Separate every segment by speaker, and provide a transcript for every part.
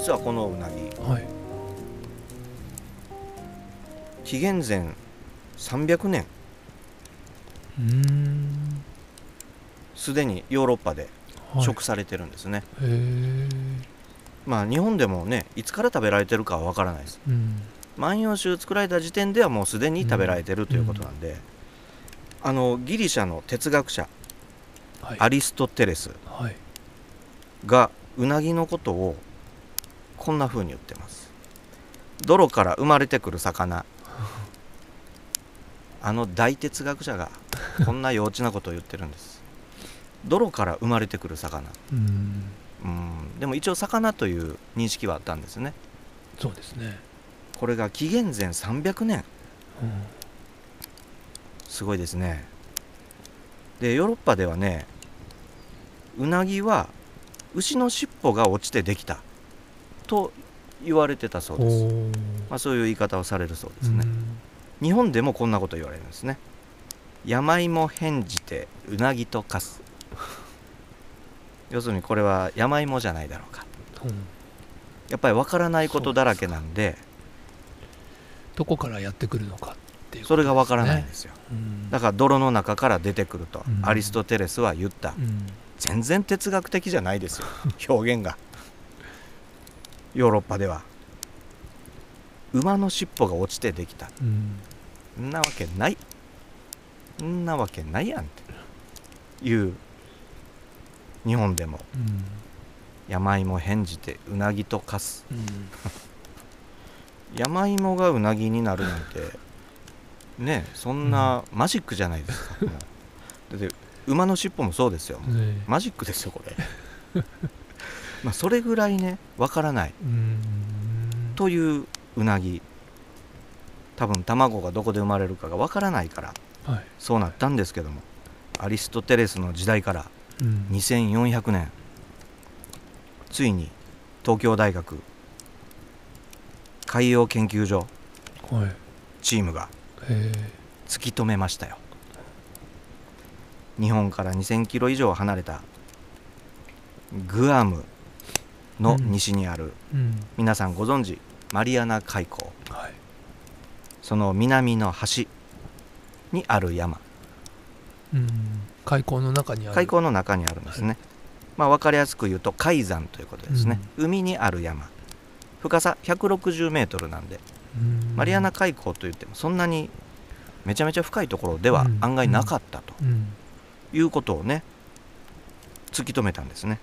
Speaker 1: 実はこのうなぎ
Speaker 2: はい。
Speaker 1: 紀元前300年。すでにヨーロッパで
Speaker 2: はい。
Speaker 1: 食されてるんですね、
Speaker 2: へえ
Speaker 1: まあ日本でもねいつから食べられてるかはわからないです。
Speaker 2: うん。
Speaker 1: 万葉集作られた時点ではもうすでに食べられてるということなんで、あのギリシャの哲学者
Speaker 2: はい。
Speaker 1: アリストテレス
Speaker 2: はい。
Speaker 1: がうなぎのことをこんな風に言ってます。泥から生まれてくる魚。あの大哲学者がこんな幼稚なことを言ってるんです。泥から生まれてくる魚。
Speaker 2: うん。
Speaker 1: うん。でも一応魚という認識はあったんですね。
Speaker 2: そうですね。
Speaker 1: これが紀元前300年。
Speaker 2: うん。
Speaker 1: すごいですね。でヨーロッパではねうなぎは牛の尻尾が落ちてできたと言われてたそうです、まあ、そういう言い方をされるそうですね、
Speaker 2: うん。
Speaker 1: 日本でもこんなこと言われるんですね。山芋返じてうなぎと化す。要するにこれは山芋じゃないだろうか。
Speaker 2: うん。
Speaker 1: やっぱりわからないことだらけなんで
Speaker 2: どこからやってくるのかっていう
Speaker 1: それがわからないんですよ。
Speaker 2: うん。
Speaker 1: だから泥の中から出てくると
Speaker 2: うん。
Speaker 1: アリストテレスは言った。
Speaker 2: うん。
Speaker 1: 全然哲学的じゃないですよ。表現がヨーロッパでは馬の尻尾が落ちてできた。
Speaker 2: うん。
Speaker 1: んなわけない。んなわけないやんって。いう日本でも。
Speaker 2: うん
Speaker 1: 山芋返じてうなぎと化す。
Speaker 2: うん。
Speaker 1: 山芋がうなぎになるなんてねそんなマジックじゃないですか、もう。だって馬の尻尾もそうですよ。
Speaker 2: ね
Speaker 1: マジックですよこれまあそれぐらいねわからない。
Speaker 2: うん。
Speaker 1: といううなぎ。多分卵がどこで生まれるかがわからないから。
Speaker 2: はい。
Speaker 1: そうなったんですけども。アリストテレスの時代から。
Speaker 2: うん。
Speaker 1: 2400年。ついに東京大学。海洋研究所。
Speaker 2: はい。
Speaker 1: チームが。
Speaker 2: へ
Speaker 1: 突き止めましたよ。日本から2000キロ以上離れたグアムの西にある、皆さんご存知マリアナ海溝。
Speaker 2: はい。
Speaker 1: その南の端にある山。
Speaker 2: うん。海溝の中にある。
Speaker 1: 海溝の中にあるんですね、まあ分かりやすく言うと海山ということですね、海にある山。深さ160メートルなんで
Speaker 2: うん。
Speaker 1: マリアナ海溝といってもそんなにめちゃめちゃ深いところでは
Speaker 2: うん。
Speaker 1: 案外なかったと
Speaker 2: うん。
Speaker 1: いうことをね突き止めたんですね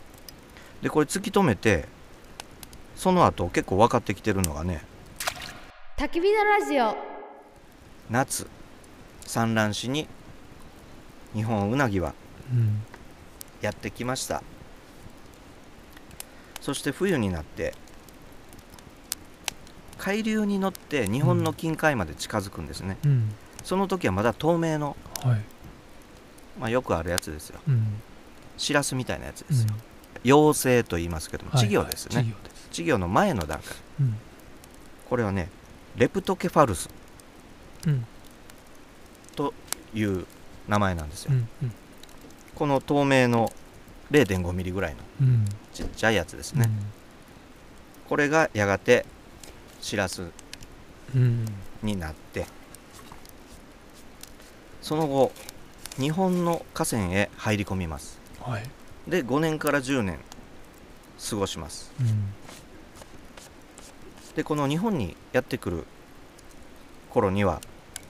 Speaker 1: でこれ突き止めてその後結構分かってきてるのがね
Speaker 3: 焚き火のラジオ。
Speaker 1: 夏産卵しに日本ウナギは
Speaker 2: うん。
Speaker 1: やってきました。そして冬になって海流に乗って日本の近海まで近づくんですね、
Speaker 2: うん。
Speaker 1: その時はまだ透明の、
Speaker 2: はい。
Speaker 1: まあ、よくあるやつですよ。
Speaker 2: うん。
Speaker 1: シラスみたいなやつで
Speaker 2: うん
Speaker 1: すよ、幼生と言いますけども
Speaker 2: はい。
Speaker 1: 稚魚ですね、
Speaker 2: はい稚魚
Speaker 1: の前の段階。
Speaker 2: うん。
Speaker 1: これはねレプトケファルス
Speaker 2: うん。
Speaker 1: という名前なんですよ、
Speaker 2: うんうん。
Speaker 1: この透明の0.5ミリぐらいの
Speaker 2: うん。
Speaker 1: ちっちゃいやつですね、これがやがてシラス
Speaker 2: うん。
Speaker 1: になってその後日本の河川へ入り込みます。
Speaker 2: はい
Speaker 1: で5年から10年過ごします。
Speaker 2: うん。
Speaker 1: でこの日本にやってくる頃には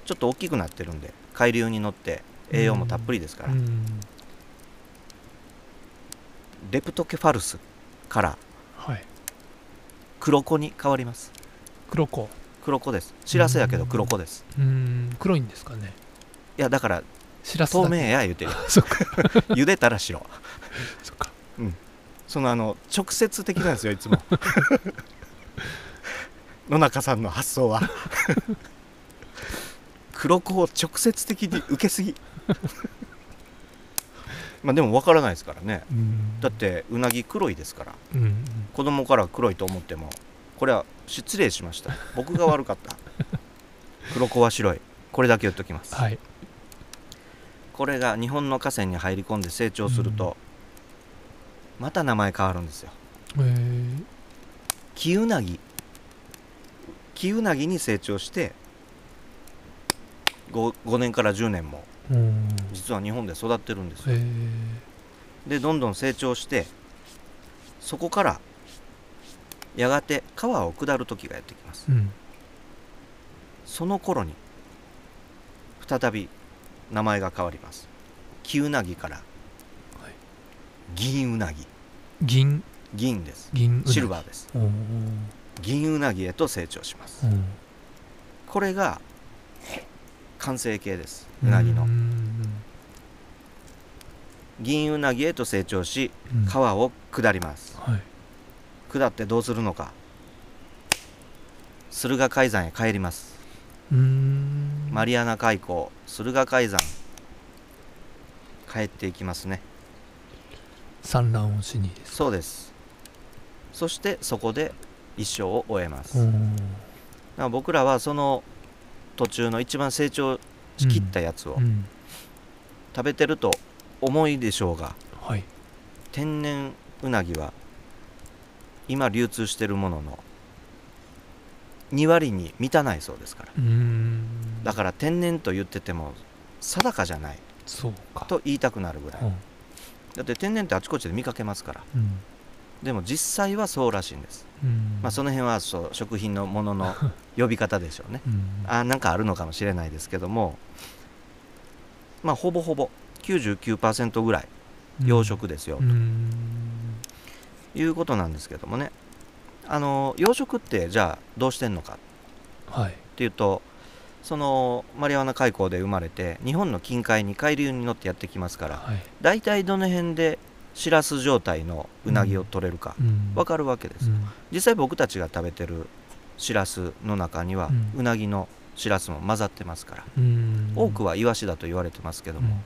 Speaker 1: ちょっと大きくなってるんで海流に乗って栄養もたっぷりですから、
Speaker 2: うん。
Speaker 1: レプトケファルスから
Speaker 2: はい。
Speaker 1: 黒子に変わります。
Speaker 2: 黒子。
Speaker 1: 黒子です。シラスやけど黒子です。
Speaker 2: うん。黒いんですかね。
Speaker 1: いやだから
Speaker 2: しらす
Speaker 1: 透明や言うてる。
Speaker 2: そっか。
Speaker 1: 茹でたら白。
Speaker 2: そっか。
Speaker 1: そのあの直接的なんですよいつも。野中さんの発想は。黒子を直接的に受けすぎ。まあでも分からないですからね。
Speaker 2: うん。
Speaker 1: だってうなぎ黒いですから。
Speaker 2: うんうん。
Speaker 1: 子供から黒いと思ってもこれは失礼しました。僕が悪かった。黒子は白い。これだけ言っときます、
Speaker 2: はい
Speaker 1: これが日本の河川に入り込んで成長すると、また名前変わるんですよ。
Speaker 2: えー。
Speaker 1: キウナギ。キウナギに成長して 5, 5年から10年も
Speaker 2: うん。
Speaker 1: 実は日本で育ってるんですよ。
Speaker 2: へえ
Speaker 1: でどんどん成長してそこからやがて川を下る時がやってきます。
Speaker 2: うん。
Speaker 1: その頃に再び名前が変わります。キウナギから。
Speaker 2: はい。
Speaker 1: 銀ウナギ
Speaker 2: 銀。
Speaker 1: 銀です。
Speaker 2: 銀
Speaker 1: シルバーです。銀ウナギへと成長します。
Speaker 2: うん。
Speaker 1: これが完成形です。うなぎの。
Speaker 2: うん
Speaker 1: 銀ウナギへと成長し
Speaker 2: うん。
Speaker 1: 川を下ります。
Speaker 2: はい。
Speaker 1: 下ってどうするのか。駿河海山へ帰ります。
Speaker 2: うーん
Speaker 1: マリアナ海溝駿河海山帰っていきますね。
Speaker 2: 産卵をしに
Speaker 1: そうです。そしてそこで一生を終えます、
Speaker 2: おー
Speaker 1: だから僕らはその途中の一番成長しきったやつを
Speaker 2: うん。
Speaker 1: 食べてると思いでしょうが
Speaker 2: はい。
Speaker 1: 天然うなぎは今流通してるものの2割に満たないそうですから。だから天然と言ってても定かじゃない。
Speaker 2: そうか。
Speaker 1: と言いたくなるぐらい。
Speaker 2: うん。
Speaker 1: だって天然ってあちこちで見かけますから。
Speaker 2: うん。
Speaker 1: でも実際はそうらしいんです、
Speaker 2: うん。
Speaker 1: まあその辺はそう食品のものの 呼び方でしょうね。
Speaker 2: うん。
Speaker 1: あなんかあるのかもしれないですけども。まあほぼほぼ99%ぐらい養殖ですよ、ということなんですけどもねあの養殖ってじゃあどうしてんのか。
Speaker 2: はい。
Speaker 1: っていうとそのマリアナ海溝で生まれて日本の近海に海流に乗ってやってきますから
Speaker 2: はい。
Speaker 1: 大体どの辺でシラス状態のうなぎを取れるか
Speaker 2: うん。
Speaker 1: わかるわけです、
Speaker 2: うん。
Speaker 1: 実際僕たちが食べてるシラスの中には、
Speaker 2: う
Speaker 1: うんなぎのシラスも混ざってますから、
Speaker 2: うん。
Speaker 1: 多くはイワシだと言われてますけども、
Speaker 2: うん。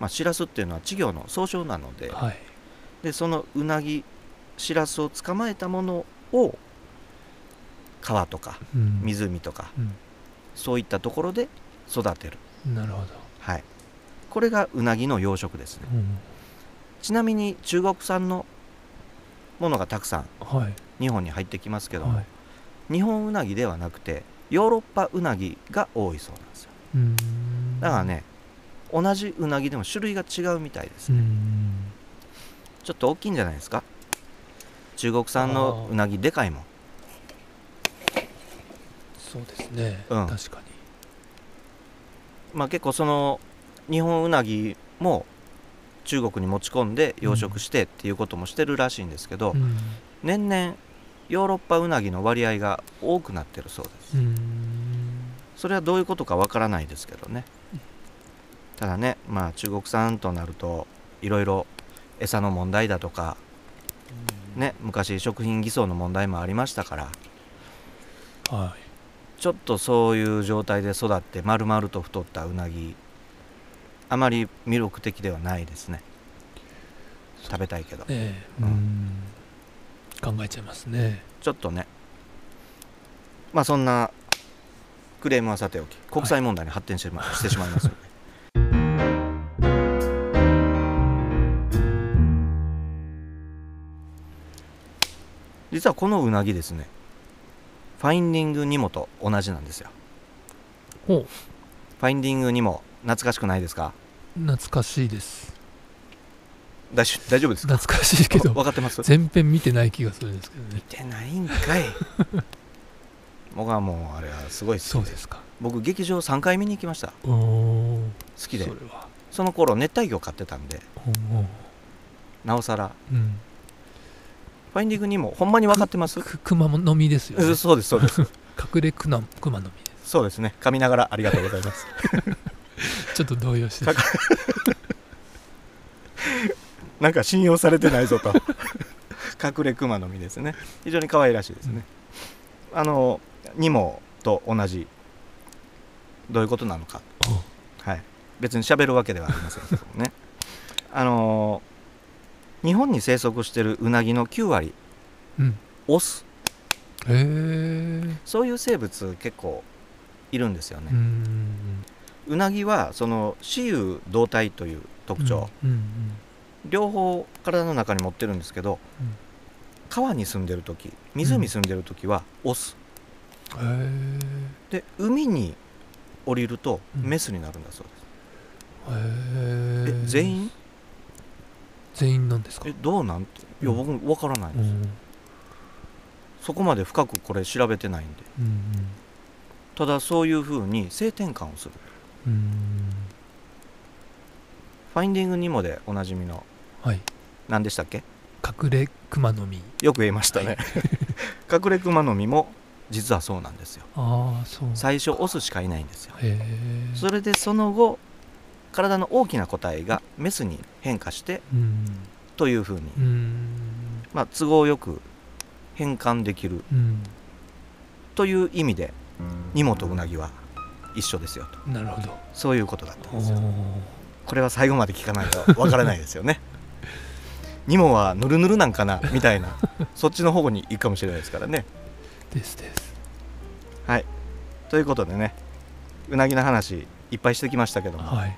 Speaker 1: まあ、シラスっていうのは稚魚の総称なので
Speaker 2: はい。
Speaker 1: でそのうなぎシラスを捕まえたものを川とか
Speaker 2: うん。
Speaker 1: 湖とか、
Speaker 2: うん。
Speaker 1: そういったところで育てる、
Speaker 2: なるほど。
Speaker 1: はい、これがうなぎの養殖ですね。
Speaker 2: うん。
Speaker 1: ちなみに中国産のものがたくさん
Speaker 2: はい。
Speaker 1: 日本に入ってきますけども、
Speaker 2: はい。
Speaker 1: 日本うなぎではなくてヨーロッパうなぎが多いそうなんですよ。だからね同じうなぎでも種類が違うみたいですね、
Speaker 2: うん。
Speaker 1: ちょっと大きいんじゃないですか？中国産のうなぎでかいもん。
Speaker 2: そうですね。
Speaker 1: うん。
Speaker 2: 確か
Speaker 1: まあ結構その日本うなぎも中国に持ち込んで養殖してっていうこともしてるらしいんですけど、
Speaker 2: にうん。
Speaker 1: 年々ヨーロッパうなぎの割合が多くなってるそうです、
Speaker 2: うん。
Speaker 1: それはどういうことかわからないですけどね。ただねまあ中国産となるといろいろ餌の問題だとかね昔食品偽装の問題もありましたから。
Speaker 2: は
Speaker 1: ちょっとそういう状態で育って丸々と太ったうなぎあまり魅力的ではないですね。食べたいけど。
Speaker 2: え
Speaker 1: う
Speaker 2: うん。ん。考えちゃいますね。
Speaker 1: ちょっとね。まあそんなクレームはさておき国際問題に発展して,、ましてしまいます。ので実はこのうなぎですね。ファインディングニモと同じなんですよ。
Speaker 2: ほう。
Speaker 1: ファインディングニモ懐かしくないですか？
Speaker 2: 懐かしいです。
Speaker 1: 大丈大丈夫ですか？
Speaker 2: 懐かしいけど
Speaker 1: 分かってます？
Speaker 2: 全編見てない気がするんですけど
Speaker 1: 見
Speaker 2: ね
Speaker 1: てないんかい。僕はもうあれはすごい好き
Speaker 2: そうですか。
Speaker 1: 僕劇場3回見に行きました。好きで。
Speaker 2: それは。
Speaker 1: その頃熱帯魚飼ってたんで。なおさら。
Speaker 2: うん。
Speaker 1: ファインディングにもほんまに分かってます？
Speaker 2: く熊のみですよね。
Speaker 1: うんそうですそうです。
Speaker 2: 隠れクナ熊のみで
Speaker 1: そうですね。噛みながらありがとうございます。
Speaker 2: す ちょっと動揺して
Speaker 1: か なんか信用されてないぞと。隠れ熊の実ですね。非常に可愛らしいですね、あのニモと同じどういうことなのか。はい。別に喋るわけではありませんけどもね。あの日本に生息してるウナギの9割
Speaker 2: うん。
Speaker 1: オス。そういう生物結構いるんですよね。
Speaker 2: う、ん
Speaker 1: うなぎはその雌雄同体という特徴、
Speaker 2: うんうん
Speaker 1: 両方体の中に持ってるんですけど、
Speaker 2: うん。
Speaker 1: 川に住んでる時湖住んでる時はオス、
Speaker 2: へえ
Speaker 1: で海に降りると
Speaker 2: うん。
Speaker 1: メスになるんだそうです、
Speaker 2: へえ
Speaker 1: え全員
Speaker 2: 全員なんですか？
Speaker 1: えどうなん？ていや
Speaker 2: うん。
Speaker 1: 僕分からないんです、
Speaker 2: うん。
Speaker 1: そこまで深くこれ調べてないんで。
Speaker 2: うん
Speaker 1: ただそういうふうに性転換をする。
Speaker 2: うん。うん
Speaker 1: ファインディングニモでおなじみの
Speaker 2: はい。
Speaker 1: 何でしたっけ？
Speaker 2: 隠れ熊の実。
Speaker 1: よく言いましたね、隠れクマノミも実はそうなんですよ。
Speaker 2: ああそう。へ
Speaker 1: 最初オスしかいないんですよ。
Speaker 2: え
Speaker 1: それでその後体の大きな個体がメスに変化して
Speaker 2: うん
Speaker 1: というふうに、
Speaker 2: うん。
Speaker 1: まあ、都合よく変換できる
Speaker 2: うん
Speaker 1: という意味でニモとウナギは一緒ですよと。
Speaker 2: なるほど。
Speaker 1: そういうことだったん
Speaker 2: お
Speaker 1: ですよ。
Speaker 2: ー。
Speaker 1: これは最後まで聞かないとわからないですよね。ニモはヌルヌルなんかなみたいなそっちの方に行くかもしれないですからね。
Speaker 2: ですです。
Speaker 1: はい。ということでねうなぎの話いっぱいしてきましたけども、
Speaker 2: はい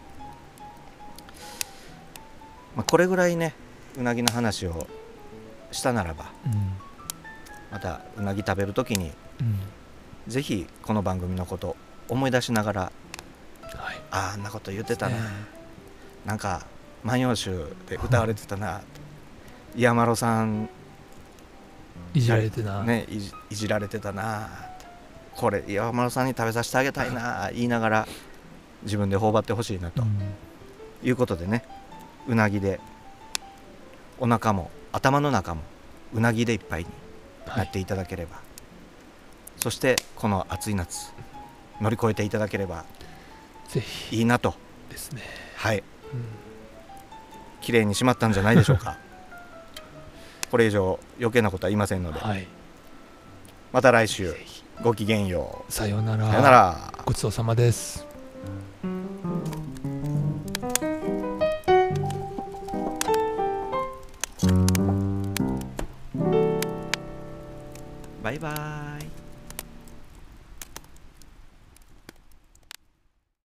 Speaker 1: まあ、これぐらいねうなぎの話をしたならば
Speaker 2: うん。
Speaker 1: またうなぎ食べる時に
Speaker 2: うん。
Speaker 1: ぜひこの番組のこと思い出しながら
Speaker 2: はい。
Speaker 1: あああんなこと言ってたな、
Speaker 2: ね。
Speaker 1: なんか「万葉集」で歌われてたな。岩丸さん
Speaker 2: いじられてな、
Speaker 1: ねいじいじられてたな。これ岩丸さんに食べさせてあげたいな言いながら自分で頬張ってほしいなと。
Speaker 2: うん。
Speaker 1: いうことでねうなぎでお腹も頭の中もうなぎでいっぱいに
Speaker 2: は
Speaker 1: ないっていただければ、そしてこの暑い夏乗り越えていただければ
Speaker 2: ぜひ。
Speaker 1: いいなと。
Speaker 2: ですね、
Speaker 1: はい。
Speaker 2: うん。
Speaker 1: 綺麗にしまったんじゃないでしょうか。これ以上余計なことは言いませんので、
Speaker 2: はい。
Speaker 1: また来週ごきげんよ
Speaker 2: さようなら。
Speaker 1: うさよなら。
Speaker 2: ごちそうさまです
Speaker 1: バイバイ